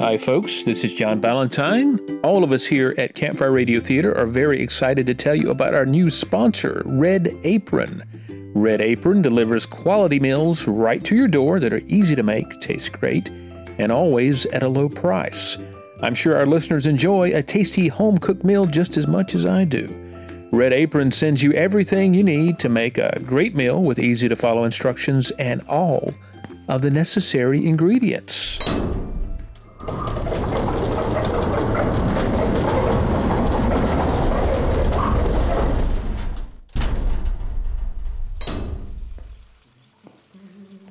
Hi, folks. This is John Ballantyne. All of us here at Campfire Radio Theater are very excited to tell you about our new sponsor, Red Apron. Red Apron delivers quality meals right to your door that are easy to make, taste great, and always at a low price. I'm sure our listeners enjoy a tasty home cooked meal just as much as I do. Red Apron sends you everything you need to make a great meal with easy to follow instructions and all of the necessary ingredients.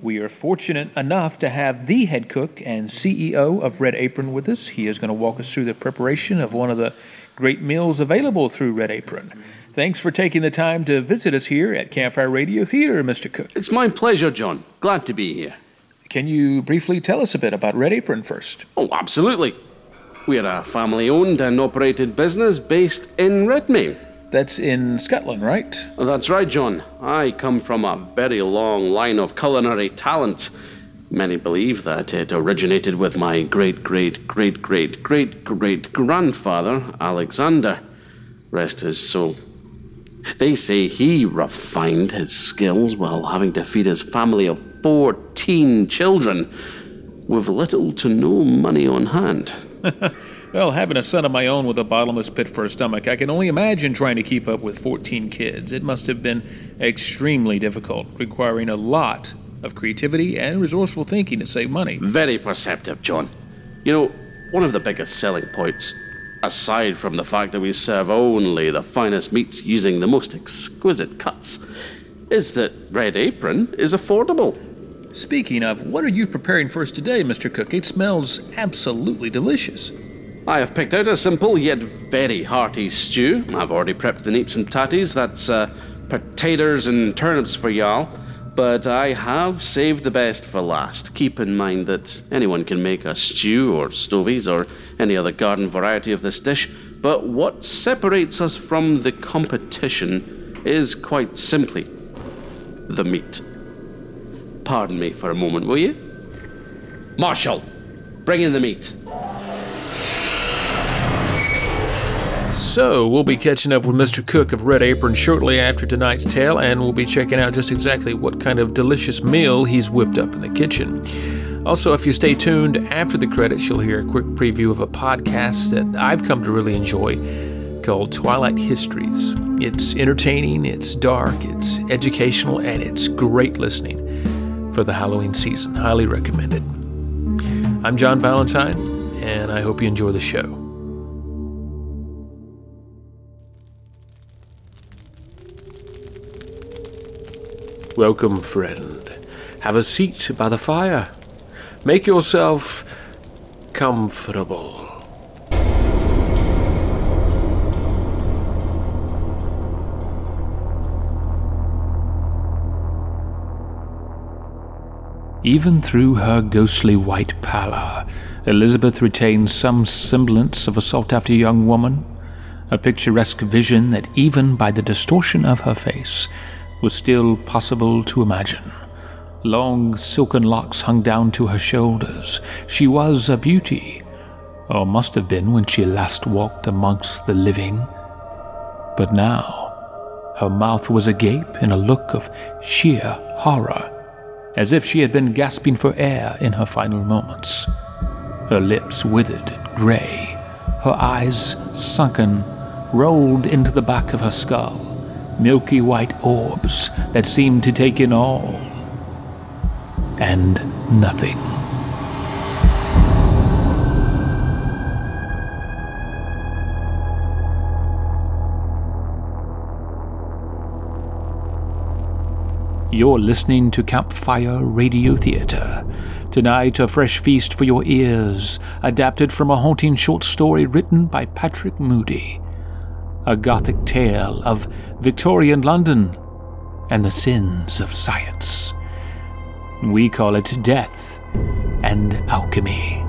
We are fortunate enough to have the head cook and CEO of Red Apron with us. He is going to walk us through the preparation of one of the great meals available through Red Apron. Thanks for taking the time to visit us here at Campfire Radio Theater, Mr. Cook. It's my pleasure, John. Glad to be here. Can you briefly tell us a bit about Red Apron first? Oh, absolutely. We're a family owned and operated business based in Redmayne. That's in Scotland, right? That's right, John. I come from a very long line of culinary talent. Many believe that it originated with my great great great great great great grandfather, Alexander. Rest his soul. They say he refined his skills while having to feed his family of 14 children with little to no money on hand. Well, having a son of my own with a bottomless pit for a stomach, I can only imagine trying to keep up with 14 kids. It must have been extremely difficult, requiring a lot of creativity and resourceful thinking to save money. Very perceptive, John. You know, one of the biggest selling points, aside from the fact that we serve only the finest meats using the most exquisite cuts, is that Red Apron is affordable. Speaking of, what are you preparing for us today, Mr. Cook? It smells absolutely delicious. I have picked out a simple yet very hearty stew. I've already prepped the neeps and tatties. That's uh, potatoes and turnips for y'all. But I have saved the best for last. Keep in mind that anyone can make a stew or stovies or any other garden variety of this dish. But what separates us from the competition is quite simply the meat. Pardon me for a moment, will you? Marshall, bring in the meat. So, we'll be catching up with Mr. Cook of Red Apron shortly after tonight's tale, and we'll be checking out just exactly what kind of delicious meal he's whipped up in the kitchen. Also, if you stay tuned after the credits, you'll hear a quick preview of a podcast that I've come to really enjoy called Twilight Histories. It's entertaining, it's dark, it's educational, and it's great listening for the Halloween season. Highly recommended. I'm John Ballantyne, and I hope you enjoy the show. Welcome, friend. Have a seat by the fire. Make yourself comfortable. Even through her ghostly white pallor, Elizabeth retains some semblance of a sought after young woman, a picturesque vision that, even by the distortion of her face, was still possible to imagine. Long silken locks hung down to her shoulders. She was a beauty, or must have been when she last walked amongst the living. But now, her mouth was agape in a look of sheer horror, as if she had been gasping for air in her final moments. Her lips withered and gray, her eyes sunken, rolled into the back of her skull milky white orbs that seemed to take in all and nothing. You're listening to Campfire Radio Theatre. Tonight, a fresh feast for your ears, adapted from a haunting short story written by Patrick Moody a Gothic tale of Victorian London and the sins of science. We call it Death and Alchemy.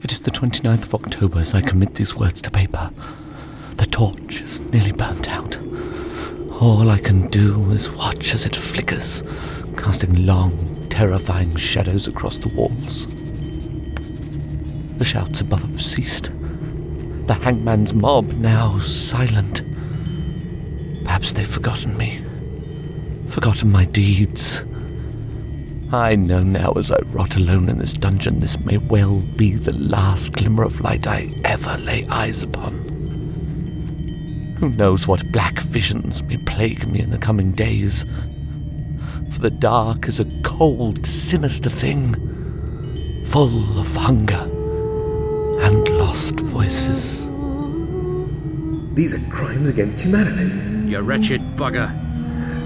It is the 29th of October as I commit these words to paper. The torch is nearly burnt out. All I can do is watch as it flickers, casting long, terrifying shadows across the walls. The shouts above have ceased. The hangman's mob now silent. Perhaps they've forgotten me, forgotten my deeds. I know now as I rot alone in this dungeon, this may well be the last glimmer of light I ever lay eyes upon. Who knows what black visions may plague me in the coming days? For the dark is a cold, sinister thing, full of hunger and lost voices. These are crimes against humanity. You wretched bugger.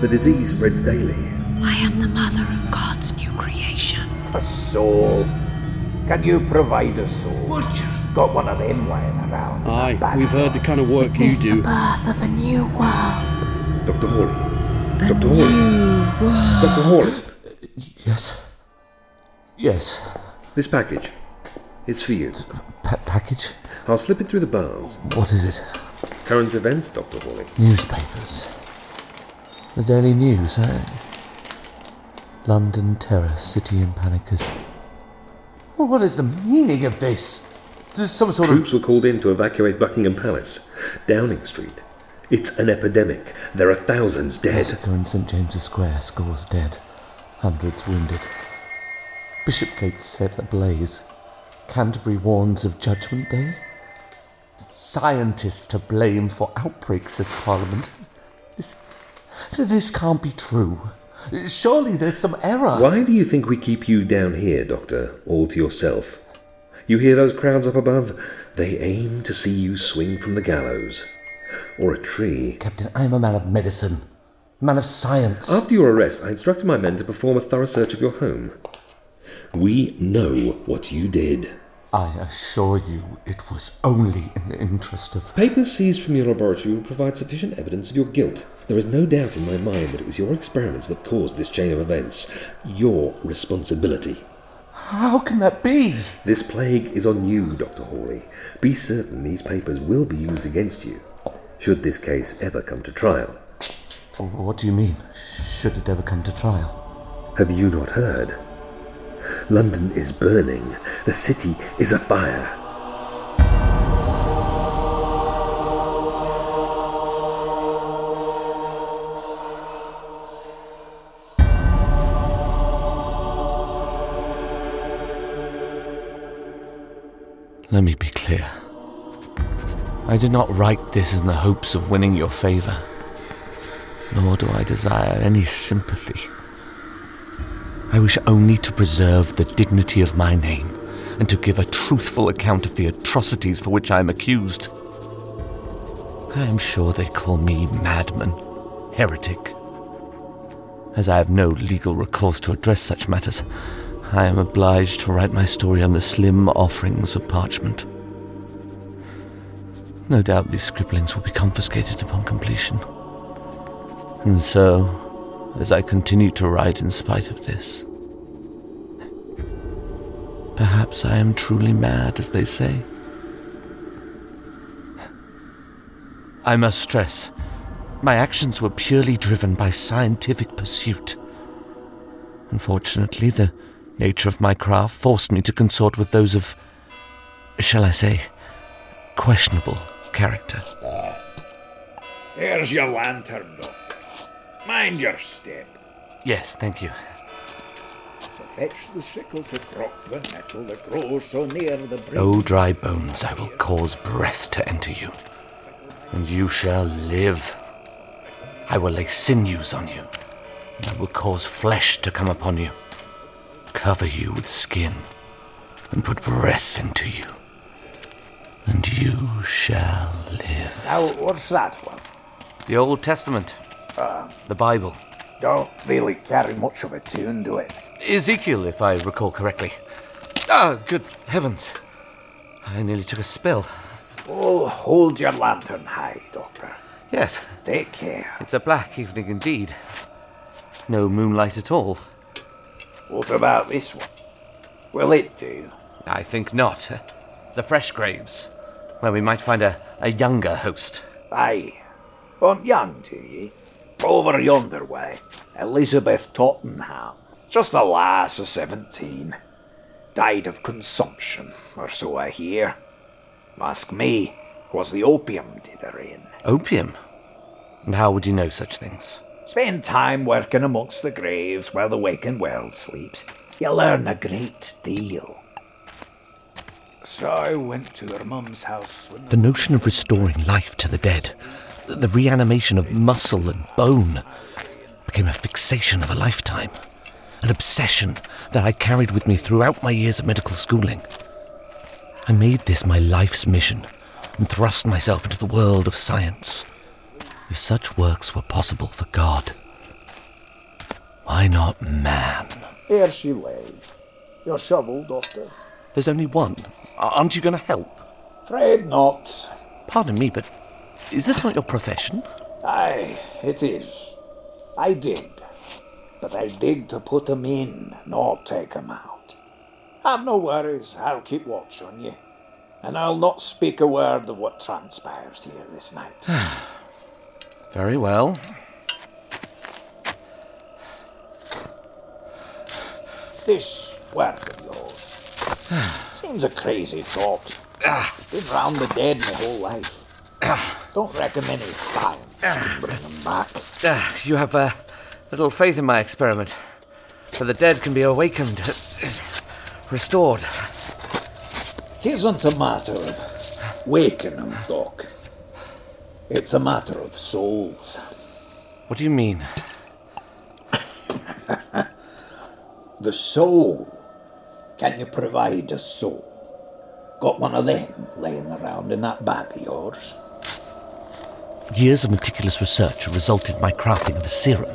The disease spreads daily. I am the mother of God's new creation. A soul. Can you provide a soul? Butcher. Got one of them lying around. Aye, we've heard the kind of work you It's the do. birth of a new world. Dr. Hawley. Dr. Hawley. Dr. Hawley. Yes. Yes. This package. It's for you. Pa- package? I'll slip it through the bars. What is it? Current events, Dr. Hawley. Newspapers. The Daily News, eh? London terror, city in panic is. Well, what is the meaning of this? Is some sort of. Troops were called in to evacuate Buckingham Palace. Downing Street. It's an epidemic. There are thousands dead. Massacre in St James's Square, scores dead, hundreds wounded. Bishopgate set ablaze. Canterbury warns of Judgment Day. Scientists to blame for outbreaks, says Parliament. This, this can't be true. Surely there's some error. Why do you think we keep you down here, Doctor, all to yourself? You hear those crowds up above? They aim to see you swing from the gallows. Or a tree. Captain, I am a man of medicine, a man of science. After your arrest, I instructed my men to perform a thorough search of your home. We know what you did. I assure you, it was only in the interest of. Papers seized from your laboratory will provide sufficient evidence of your guilt. There is no doubt in my mind that it was your experiments that caused this chain of events. Your responsibility. How can that be? This plague is on you, Dr. Hawley. Be certain these papers will be used against you, should this case ever come to trial. What do you mean? Should it ever come to trial? Have you not heard? London is burning. The city is afire. Let me be clear. I did not write this in the hopes of winning your favor, nor do I desire any sympathy. I wish only to preserve the dignity of my name and to give a truthful account of the atrocities for which I am accused. I am sure they call me madman, heretic. As I have no legal recourse to address such matters, I am obliged to write my story on the slim offerings of parchment. No doubt these scribblings will be confiscated upon completion. And so, as I continue to write in spite of this, perhaps I am truly mad, as they say. I must stress, my actions were purely driven by scientific pursuit. Unfortunately, the nature of my craft forced me to consort with those of, shall I say, questionable character. There's your lantern, Doctor. Mind your step. Yes, thank you. So fetch the sickle to crop the nettle that grows so near the brink. O oh, dry bones, I will cause breath to enter you, and you shall live. I will lay sinews on you, and I will cause flesh to come upon you, cover you with skin, and put breath into you, and you shall live. Now, what's that one? The Old Testament, the Bible, Don't really carry much of a tune, do it? Ezekiel, if I recall correctly. Ah, good heavens! I nearly took a spill. Oh, hold your lantern high, Doctor. Yes, Take care. It's a black evening indeed. No moonlight at all. What about this one? Will it do? I think not. The fresh graves, where we might find a, a younger host. Aye. Want young, do ye? Over yonder way, Elizabeth Tottenham, just a lass of seventeen. Died of consumption, or so I hear. Ask me, was the opium did her in. Opium? And how would you know such things? Spend time working amongst the graves where the waking world sleeps. You learn a great deal. So I went to her mum's house when The notion of restoring life to the dead, the reanimation of muscle and bone, became a fixation of a lifetime, an obsession that I carried with me throughout my years of medical schooling. I made this my life's mission and thrust myself into the world of science. If such works were possible for God, why not man? Here she lay. Your shovel, Doctor. There's only one. Aren't you going to help? Fred not. Pardon me, but is this not your profession? Aye, it is. I dig. But I dig to put 'em in, not take 'em out. Have no worries, I'll keep watch on ye. And I'll not speak a word of what transpires here this night. Very well. this work of yours seems a crazy thought. Ah. Been round the dead my whole life. Don't reckon any science can bring back. Ah, you have uh, little faith in my experiment. For the dead can be awakened, restored. It isn't a matter of waking them, Doc. It's a matter of souls. What do you mean? The soul. Can you provide a soul? Got one of them laying around in that bag of yours? Years of meticulous research resulted in my crafting of a serum,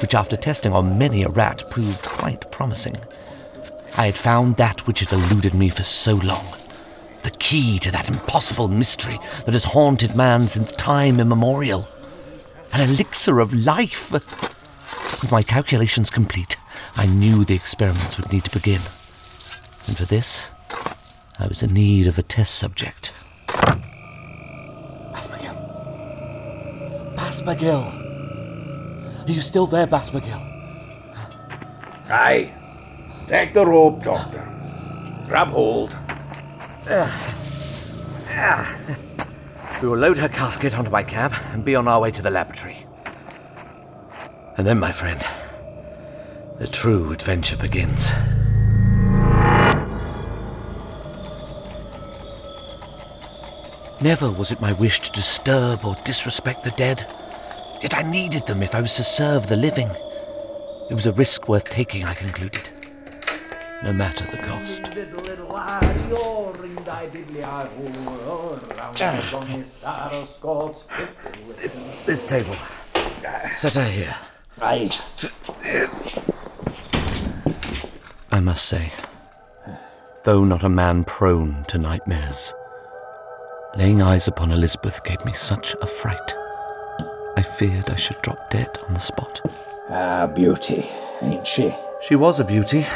which, after testing on many a rat, proved quite promising. I had found that which had eluded me for so long the key to that impossible mystery that has haunted man since time immemorial. An elixir of life. With my calculations complete, I knew the experiments would need to begin. And for this, I was in need of a test subject. Basmagill. Are you still there, Basmagill? Aye. Take the rope, Doctor. Grab hold. We will load her casket onto my cab and be on our way to the laboratory. And then, my friend, the true adventure begins. Never was it my wish to disturb or disrespect the dead. Yet I needed them if I was to serve the living. It was a risk worth taking, I concluded. No matter the cost. This, this table. Set her here. Aye. I must say, though not a man prone to nightmares, laying eyes upon Elizabeth gave me such a fright. I feared I should drop dead on the spot. Ah, beauty, ain't she? She was a beauty,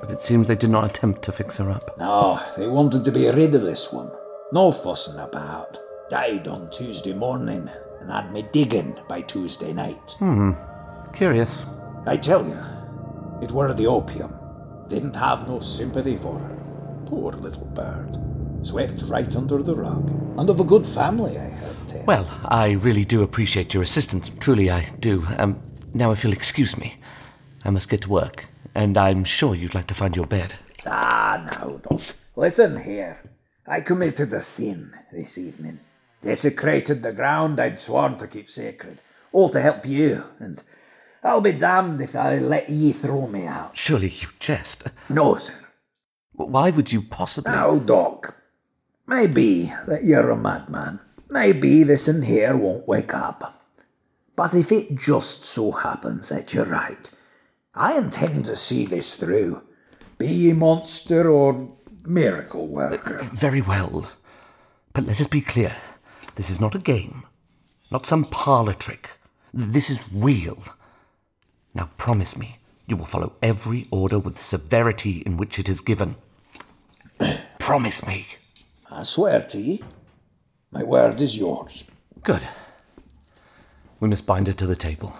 but it seems they did not attempt to fix her up. No, they wanted to be rid of this one. No fussing about. Died on Tuesday morning and had me digging by Tuesday night. Hmm, curious. I tell you, it were the opium. Didn't have no sympathy for her. Poor little bird. Swept right under the rug. And of a good family, I heard tell. Well, I really do appreciate your assistance. Truly, I do. Um, now, if you'll excuse me, I must get to work, and I'm sure you'd like to find your bed. Ah, now, Doc. Listen here. I committed a sin this evening. Desecrated the ground I'd sworn to keep sacred. All to help you, and I'll be damned if I let ye throw me out. Surely you jest. No, sir. Why would you possibly? Now, Doc. Maybe that you're a madman. Maybe this in here won't wake up. But if it just so happens that you're right, I intend to see this through. Be ye monster or miracle worker. Uh, very well. But let us be clear. This is not a game, not some parlour trick. This is real. Now promise me you will follow every order with the severity in which it is given. promise me. I swear to ye, my word is yours. Good. We must bind her to the table.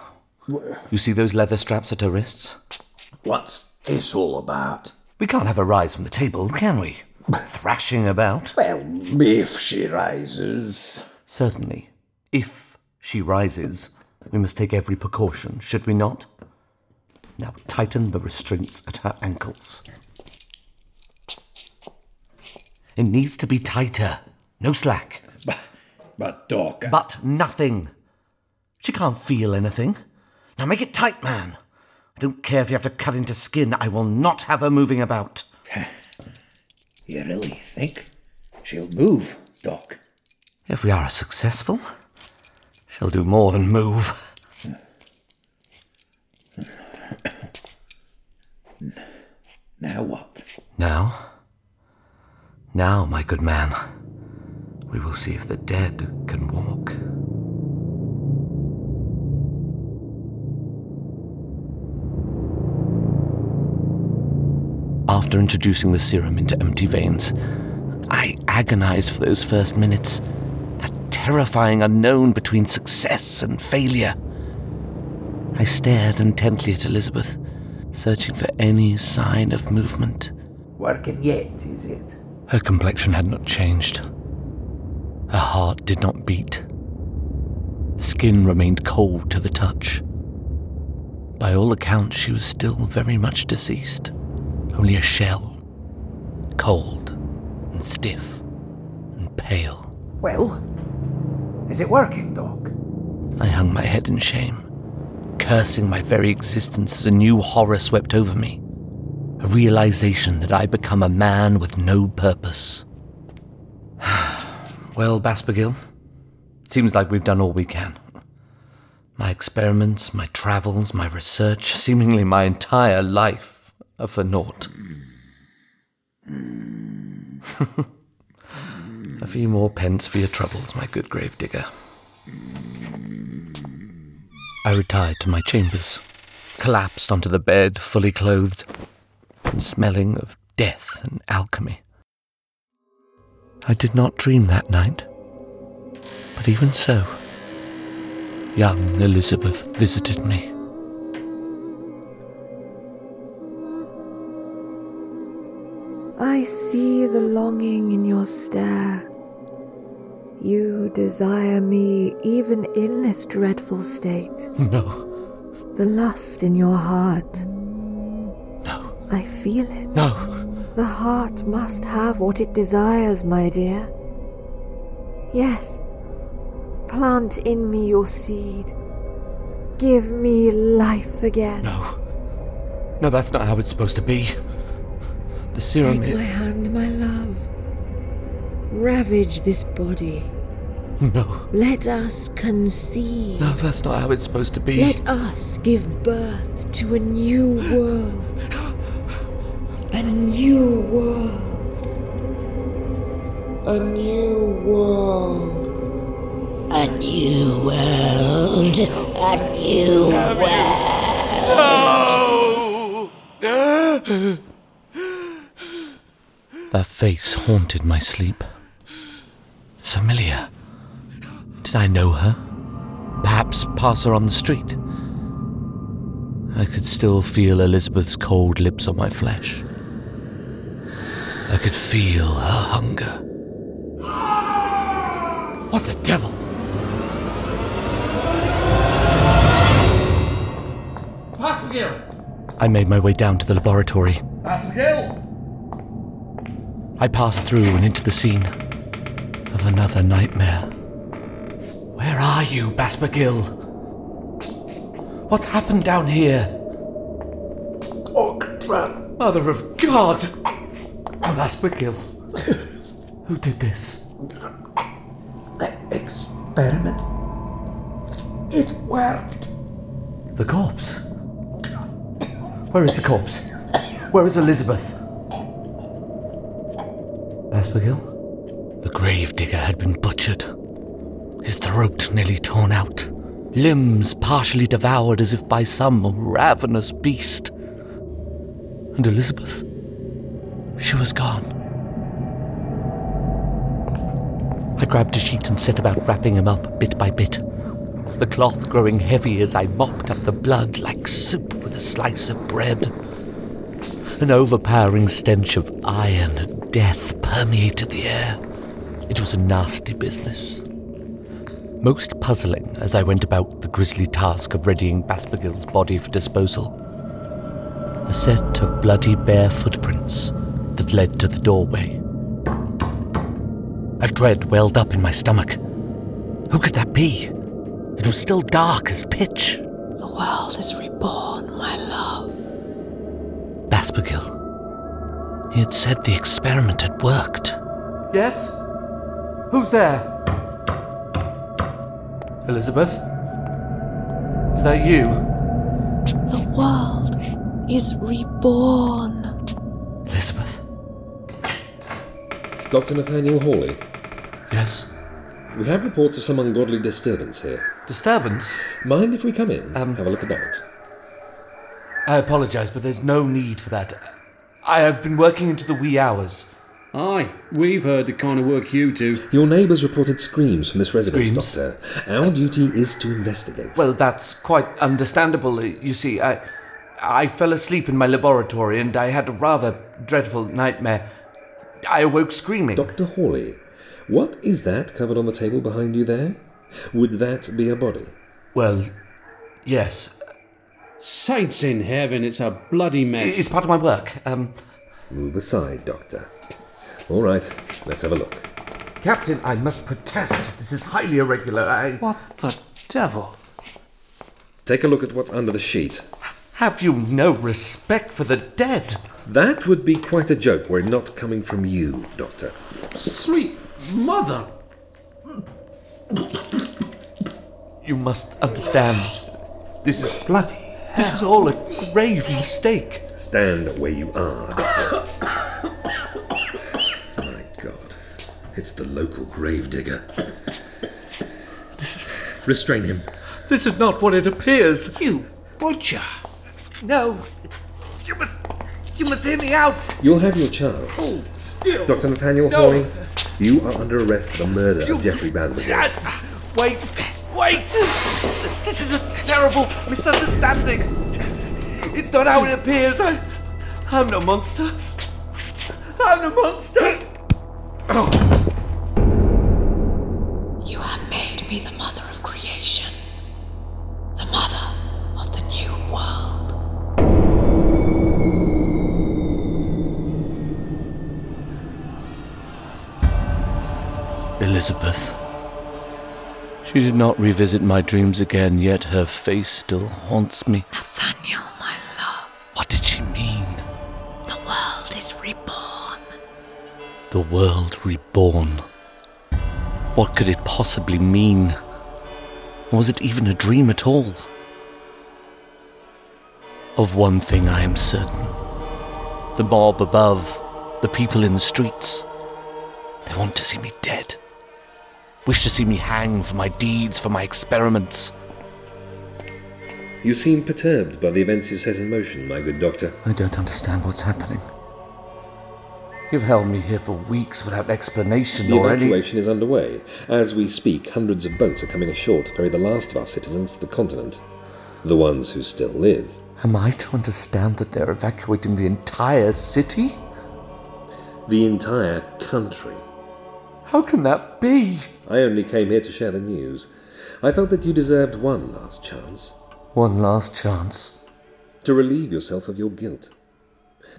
You see those leather straps at her wrists? What's this all about? We can't have her rise from the table, can we? Thrashing about. Well, if she rises. Certainly. If she rises, we must take every precaution, should we not? Now tighten the restraints at her ankles. It needs to be tighter. No slack. But, but Doc. But nothing. She can't feel anything. Now make it tight, man. I don't care if you have to cut into skin. I will not have her moving about. You really think she'll move, Doc? If we are successful, she'll do more than move. Now what? Now? Now, my good man, we will see if the dead can walk. After introducing the serum into empty veins, I agonized for those first minutes. That terrifying unknown between success and failure. I stared intently at Elizabeth, searching for any sign of movement. Working yet, is it? Her complexion had not changed. Her heart did not beat. Skin remained cold to the touch. By all accounts, she was still very much deceased. Only a shell. Cold and stiff and pale. Well, is it working, Doc? I hung my head in shame, cursing my very existence as a new horror swept over me. A realization that I become a man with no purpose. well, Baspergill, seems like we've done all we can. My experiments, my travels, my research, seemingly my entire life are for naught. a few more pence for your troubles, my good grave digger. I retired to my chambers, collapsed onto the bed, fully clothed, and smelling of death and alchemy. I did not dream that night, but even so, young Elizabeth visited me. I see the longing in your stare. You desire me even in this dreadful state. No, The lust in your heart. I feel it. no. The heart must have what it desires, my dear. Yes. Plant in me your seed. Give me life again. No. No, that's not how it's supposed to be. The serum. Take my hand, my love. Ravage this body. No. Let us conceive. No, that's not how it's supposed to be. Let us give birth to a new world. A new world. A new world. A new world. That face haunted my sleep. Familiar. Did I know her? Perhaps pass her on the street? I could still feel Elizabeth's cold lips on my flesh. I could feel her hunger. What the devil? Pasquill! I made my way down to the laboratory. Pasquill! I passed through and into the scene of another nightmare. Where are you, Baspergill? What's happened down here? Mother of God! Baspergill. Who did this? The experiment. It worked. The corpse. Where is the corpse? Where is Elizabeth? Baspergill? The grave digger had been butchered. His throat nearly torn out. Limbs partially devoured as if by some ravenous beast. And Elizabeth? She was gone. I grabbed a sheet and set about wrapping him up bit by bit. the cloth growing heavy as I mopped up the blood like soup with a slice of bread. An overpowering stench of iron and death permeated the air. It was a nasty business. Most puzzling as I went about the grisly task of readying Baspergill's body for disposal. A set of bloody bare footprints that led to the doorway. A dread welled up in my stomach. Who could that be? It was still dark as pitch. The world is reborn, my love. Baspergill. He had said the experiment had worked. Yes? Who's there? Elizabeth? Is that you? The world is reborn. Elizabeth? Dr. Nathaniel Hawley, Yes. we have reports of some ungodly disturbance here. Disturbance? Mind if we come in? Um, have a look about. I apologise, but there's no need for that. I have been working into the wee hours. Aye, we've heard the kind of work you do. Your neighbours reported screams from this residence, Screams? Doctor. Our duty is to investigate. Well, that's quite understandable. Uh, You see, I, I fell asleep in my laboratory and I had a rather dreadful nightmare. I awoke screaming. Dr. Hawley, what is that covered on the table behind you there? Would that be a body? Well, yes. Saints in heaven, it's a bloody mess. It's part of my work. Um, Move aside, Doctor. All right, let's have a look. Captain, I must protest. This is highly irregular. I. what the devil? Take a look at what's under the sheet. Have you no respect for the dead? That would be quite a joke were it not coming from you, Doctor. Sweet mother! You must understand. This is bloody. This is all a grave mistake. Stand where you are, Doctor. My God, it's the local gravedigger. Restrain him. This is not what it appears. You butcher! No. You must. You must hear me out. You'll have your chance. Oh still. Dr. Nathaniel No. Hawley, you are under arrest for the murder of Jeffrey Basbergill. Ah, Wait. Wait. This is a terrible misunderstanding. It's not how it appears. I, I'm no monster. I'm no monster. You She did not revisit my dreams again, yet her face still haunts me. Nathaniel, my love, What did she mean? the world is reborn. The world reborn. What could it possibly mean? Was it even a dream at all? Of one thing I am certain the mob above, the people in the streets, they want to see me dead. Wish to see me hang for my deeds, for my experiments. You seem perturbed by the events you set in motion, my good doctor. I don't understand what's happening. You've held me here for weeks without explanation The or any. evacuation is underway. As we speak, hundreds of boats are coming ashore to ferry the last of our citizens to the continent. The ones who still live. Am I to understand that they're evacuating the entire city? The entire country. How can that be? I only came here to share the news. I felt that you deserved one last chance One last chance. to relieve yourself of your guilt.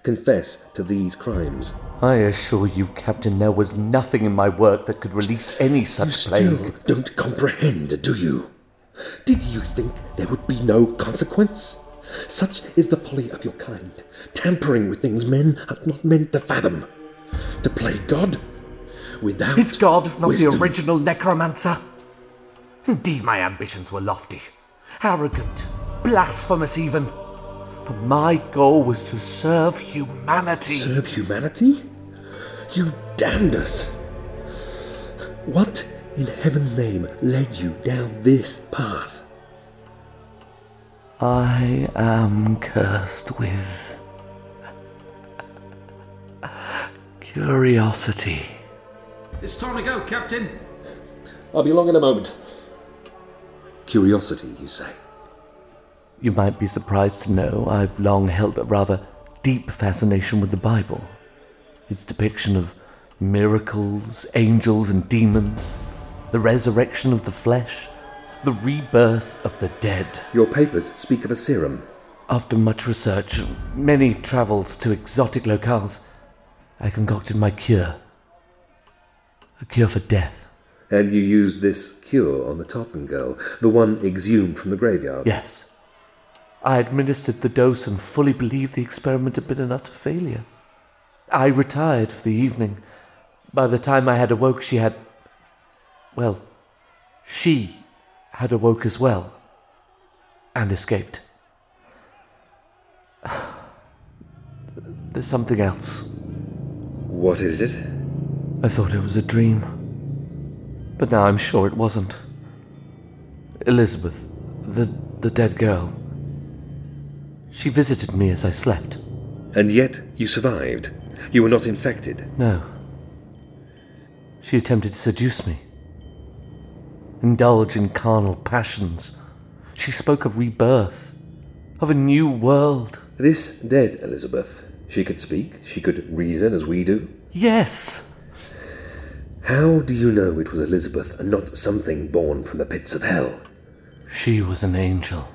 Confess to these crimes. I assure you, Captain, there was nothing in my work that could release any such you Still claim. don't comprehend, do you? Did you think there would be no consequence? Such is the folly of your kind, tampering with things men are not meant to fathom. To play God without It's God, not wisdom. the original necromancer. Indeed, my ambitions were lofty, arrogant, blasphemous even. But my goal was to serve humanity. Serve humanity? You damned us. What in heaven's name led you down this path? I am cursed with curiosity. It's time to go, Captain. I'll be along in a moment. curiosity, you say? You might be surprised to know I've long held a rather deep fascination with the Bible. Its depiction of miracles, angels, and demons, the resurrection of the flesh, the rebirth of the dead. Your papers speak of a serum. After much research and many travels to exotic locales, I concocted my cure. A cure for death. And you used this cure on the Totten girl, the one exhumed from the graveyard? Yes. I administered the dose and fully believed the experiment had been an utter failure. I retired for the evening. By the time I had awoke, she had. Well, she had awoke as well. And escaped. There's something else. What is it? I thought it was a dream. But now I'm sure it wasn't. Elizabeth, the, the dead girl. She visited me as I slept. And yet you survived. You were not infected. No. She attempted to seduce me, indulge in carnal passions. She spoke of rebirth, of a new world. This dead Elizabeth, she could speak, she could reason as we do. Yes. How do you know it was Elizabeth and not something born from the pits of hell? She was an angel.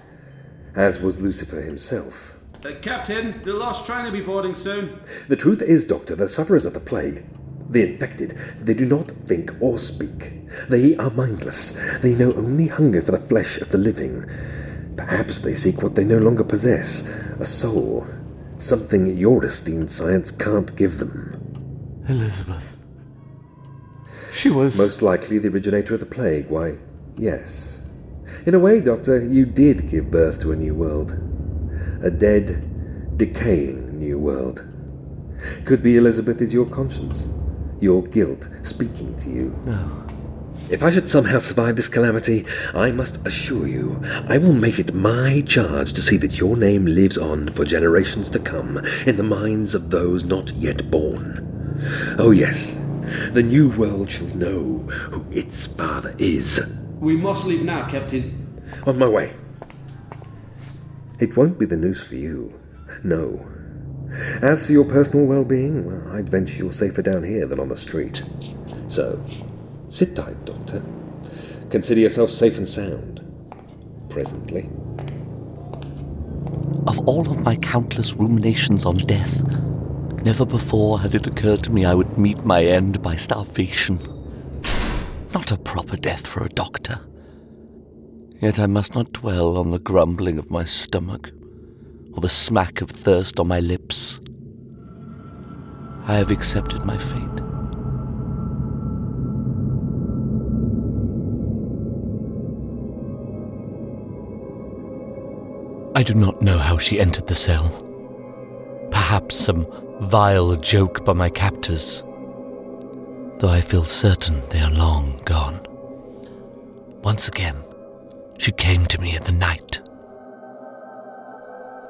As was Lucifer himself. Uh, Captain, the last train will be boarding soon. The truth is, Doctor, the sufferers of the plague, the infected, they do not think or speak. They are mindless. They know only hunger for the flesh of the living. Perhaps they seek what they no longer possess a soul. Something your esteemed science can't give them. Elizabeth. She was. Most likely the originator of the plague. Why, yes. In a way, Doctor, you did give birth to a new world. A dead, decaying new world. Could be Elizabeth is your conscience, your guilt speaking to you. No. If I should somehow survive this calamity, I must assure you, I will make it my charge to see that your name lives on for generations to come in the minds of those not yet born. Oh, yes, the new world shall know who its father is. We must leave now, Captain. On my way. It won't be the noose for you. No. As for your personal well being, well, I'd venture you're safer down here than on the street. So, sit tight, Doctor. Consider yourself safe and sound. Presently. Of all of my countless ruminations on death, never before had it occurred to me I would meet my end by starvation. Not a proper death for a doctor. Yet I must not dwell on the grumbling of my stomach or the smack of thirst on my lips. I have accepted my fate. I do not know how she entered the cell. Perhaps some vile joke by my captors, though I feel certain they are long gone. Once again, she came to me in the night.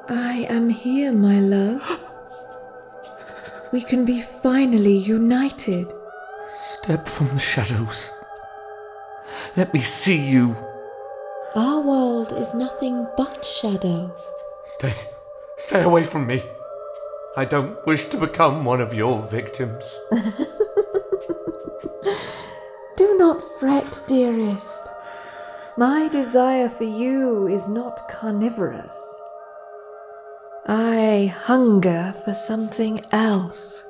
I am here, my love. We can be finally united. Step from the shadows. Let me see you. Our world is nothing but shadow. Stay. Stay away from me. I don't wish to become one of your victims. Do not fret, dearest. My desire for you is not carnivorous. I hunger for something else.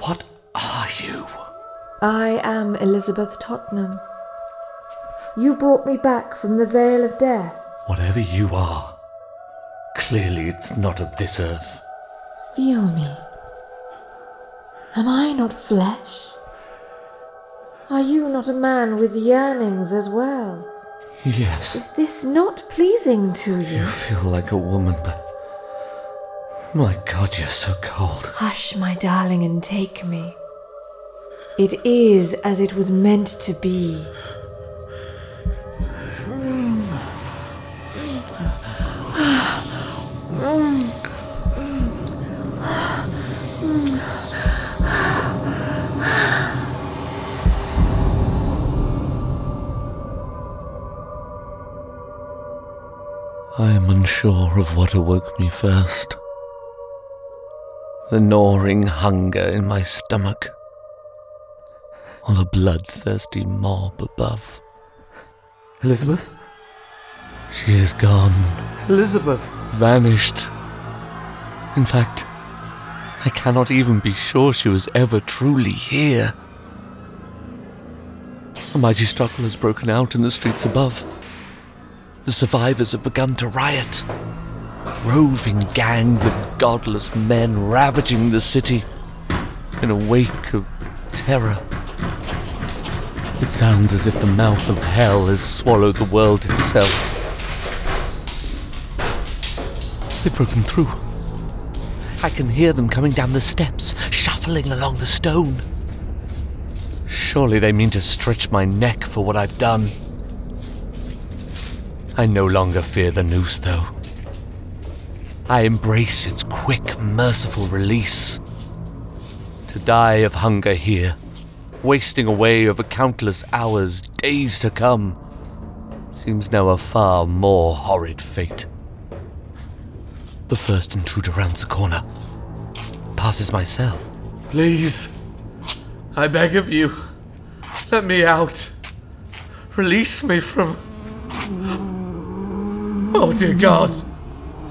What are you? I am Elizabeth Tottenham. You brought me back from the Vale of Death. Whatever you are, clearly it's not of this earth. Feel me. Am I not flesh? Are you not a man with yearnings as well? Yes. Is this not pleasing to you? You feel like a woman, but. My god, you're so cold. Hush, my darling, and take me. It is as it was meant to be. Unsure of what awoke me first. The gnawing hunger in my stomach, or the bloodthirsty mob above. Elizabeth? She is gone, Elizabeth! vanished. In fact, I cannot even be sure she was ever truly here. A mighty struggle has broken out in the streets above. The survivors have begun to riot. Roving gangs of godless men ravaging the city in a wake of terror. It sounds as if the mouth of hell has swallowed the world itself. They've broken through. I can hear them coming down the steps, shuffling along the stone. Surely they mean to stretch my neck for what I've done. I no longer fear the noose, though. I embrace its quick, merciful release. To die of hunger here, wasting away over countless hours, days to come, seems now a far more horrid fate. The first intruder rounds the corner, passes my cell. Please, I beg of you, let me out. Release me from. Oh, dear God.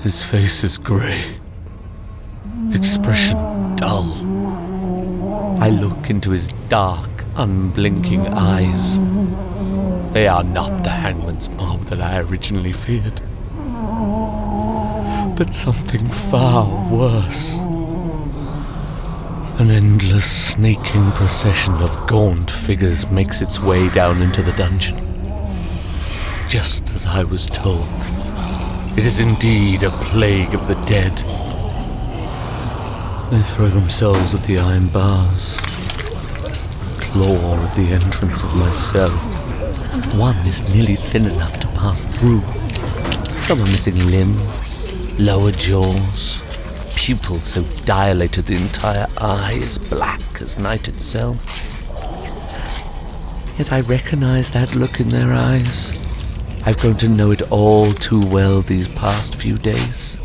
His face is grey, expression dull. I look into his dark, unblinking eyes. They are not the hangman's mob that I originally feared, but something far worse. An endless, snaking procession of gaunt figures makes its way down into the dungeon. Just as I was told. It is indeed a plague of the dead. They throw themselves at the iron bars, claw at the entrance of my cell. One is nearly thin enough to pass through. Some are missing limbs, lower jaws, pupils so dilated the entire eye is black as night itself. Yet I recognize that look in their eyes. I've grown to know it all too well these past few days.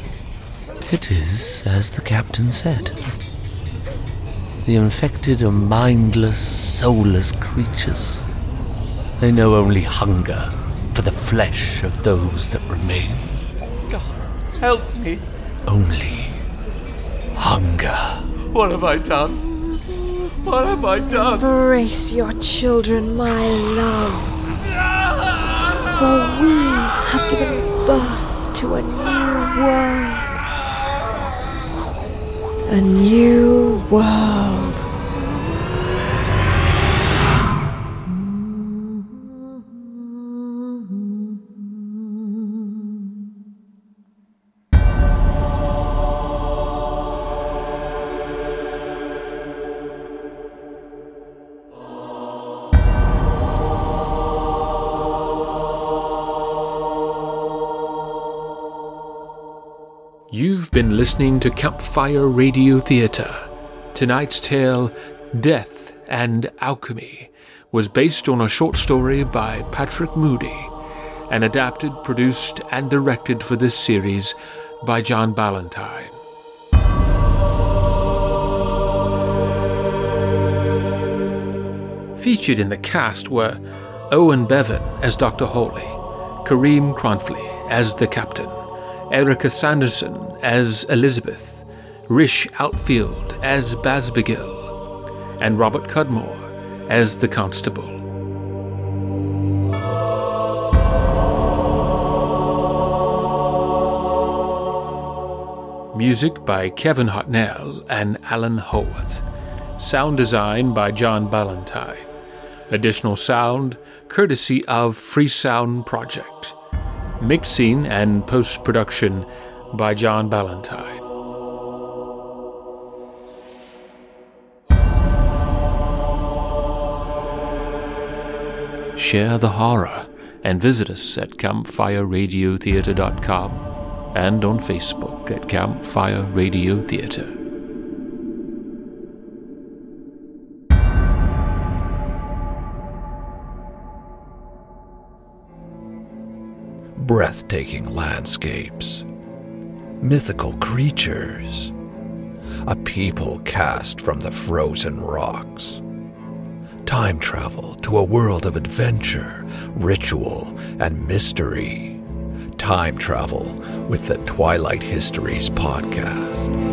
It is as the captain said. The infected are mindless, soulless creatures. They know only hunger for the flesh of those that remain. God, help me. Only hunger. What have I done? What have I done? Embrace your children, my love. For we have given birth to a new world. A new world. Been listening to Campfire Radio Theatre. Tonight's tale, Death and Alchemy, was based on a short story by Patrick Moody and adapted, produced, and directed for this series by John Ballantyne. Featured in the cast were Owen Bevan as Dr. Hawley, Kareem Cronfley as the Captain, Erica Sanderson as Elizabeth, Rish Outfield as Basbigill, and Robert Cudmore as the Constable. Music by Kevin Hartnell and Alan Howarth. Sound design by John Ballantyne. Additional sound courtesy of Free Sound Project. Mixing and post production by John Ballantyne. Share the horror and visit us at campfireradiotheatre.com and on Facebook at Campfire Radio Theatre. Breathtaking landscapes, mythical creatures, a people cast from the frozen rocks. Time travel to a world of adventure, ritual, and mystery. Time travel with the Twilight Histories podcast.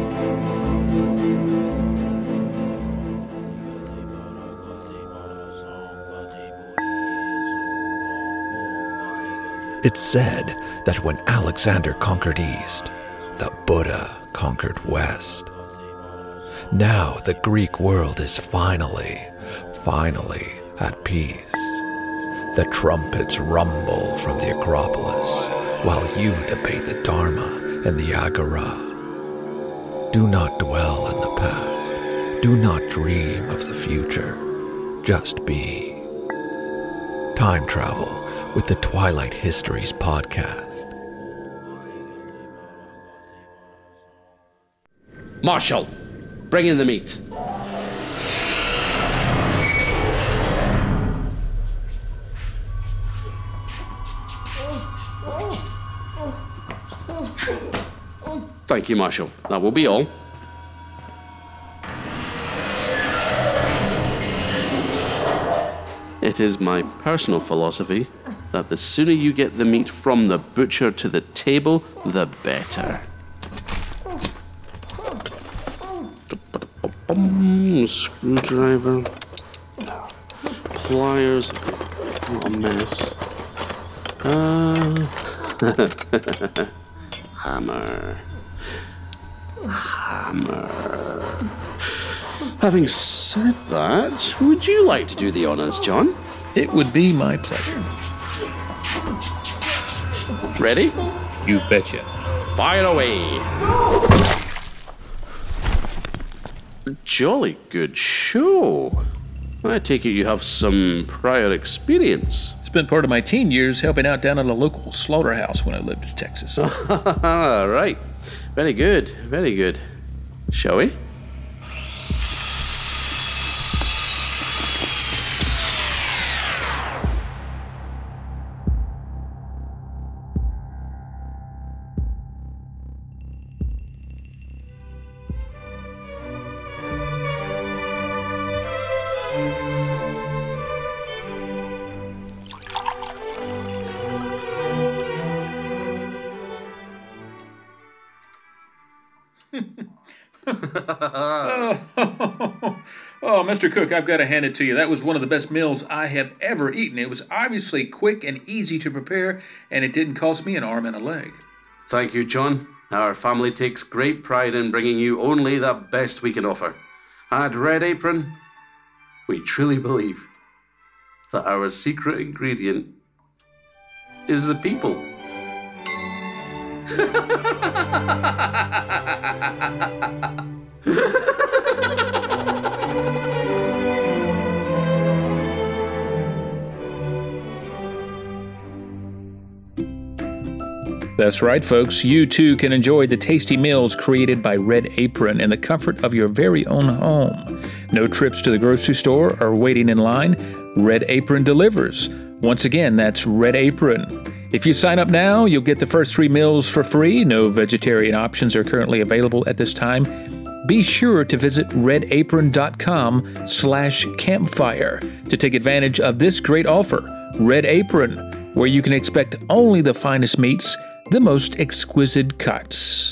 It's said that when Alexander conquered East, the Buddha conquered West. Now the Greek world is finally, finally at peace. The trumpets rumble from the Acropolis while you debate the Dharma in the Agora. Do not dwell in the past. Do not dream of the future. Just be. Time travel with the Twilight Histories podcast. Marshal, bring in the meat. Thank you, Marshal. That will be all. It is my personal philosophy that the sooner you get the meat from the butcher to the table, the better. Screwdriver, pliers, what a mess. Uh, hammer, hammer. Having said that, would you like to do the honors, John? It would be my pleasure. Ready? You betcha. Fire away. Jolly good show. I take it you have some prior experience. Spent part of my teen years helping out down at a local slaughterhouse when I lived in Texas. right. Very good. Very good. Shall we? Oh, Mr. Cook, I've got to hand it to you. That was one of the best meals I have ever eaten. It was obviously quick and easy to prepare, and it didn't cost me an arm and a leg. Thank you, John. Our family takes great pride in bringing you only the best we can offer. At Red Apron, we truly believe that our secret ingredient is the people. That's right, folks. You too can enjoy the tasty meals created by Red Apron in the comfort of your very own home. No trips to the grocery store or waiting in line. Red Apron delivers. Once again, that's Red Apron. If you sign up now, you'll get the first three meals for free. No vegetarian options are currently available at this time. Be sure to visit redapron.com slash campfire to take advantage of this great offer. Red Apron, where you can expect only the finest meats the most exquisite cuts.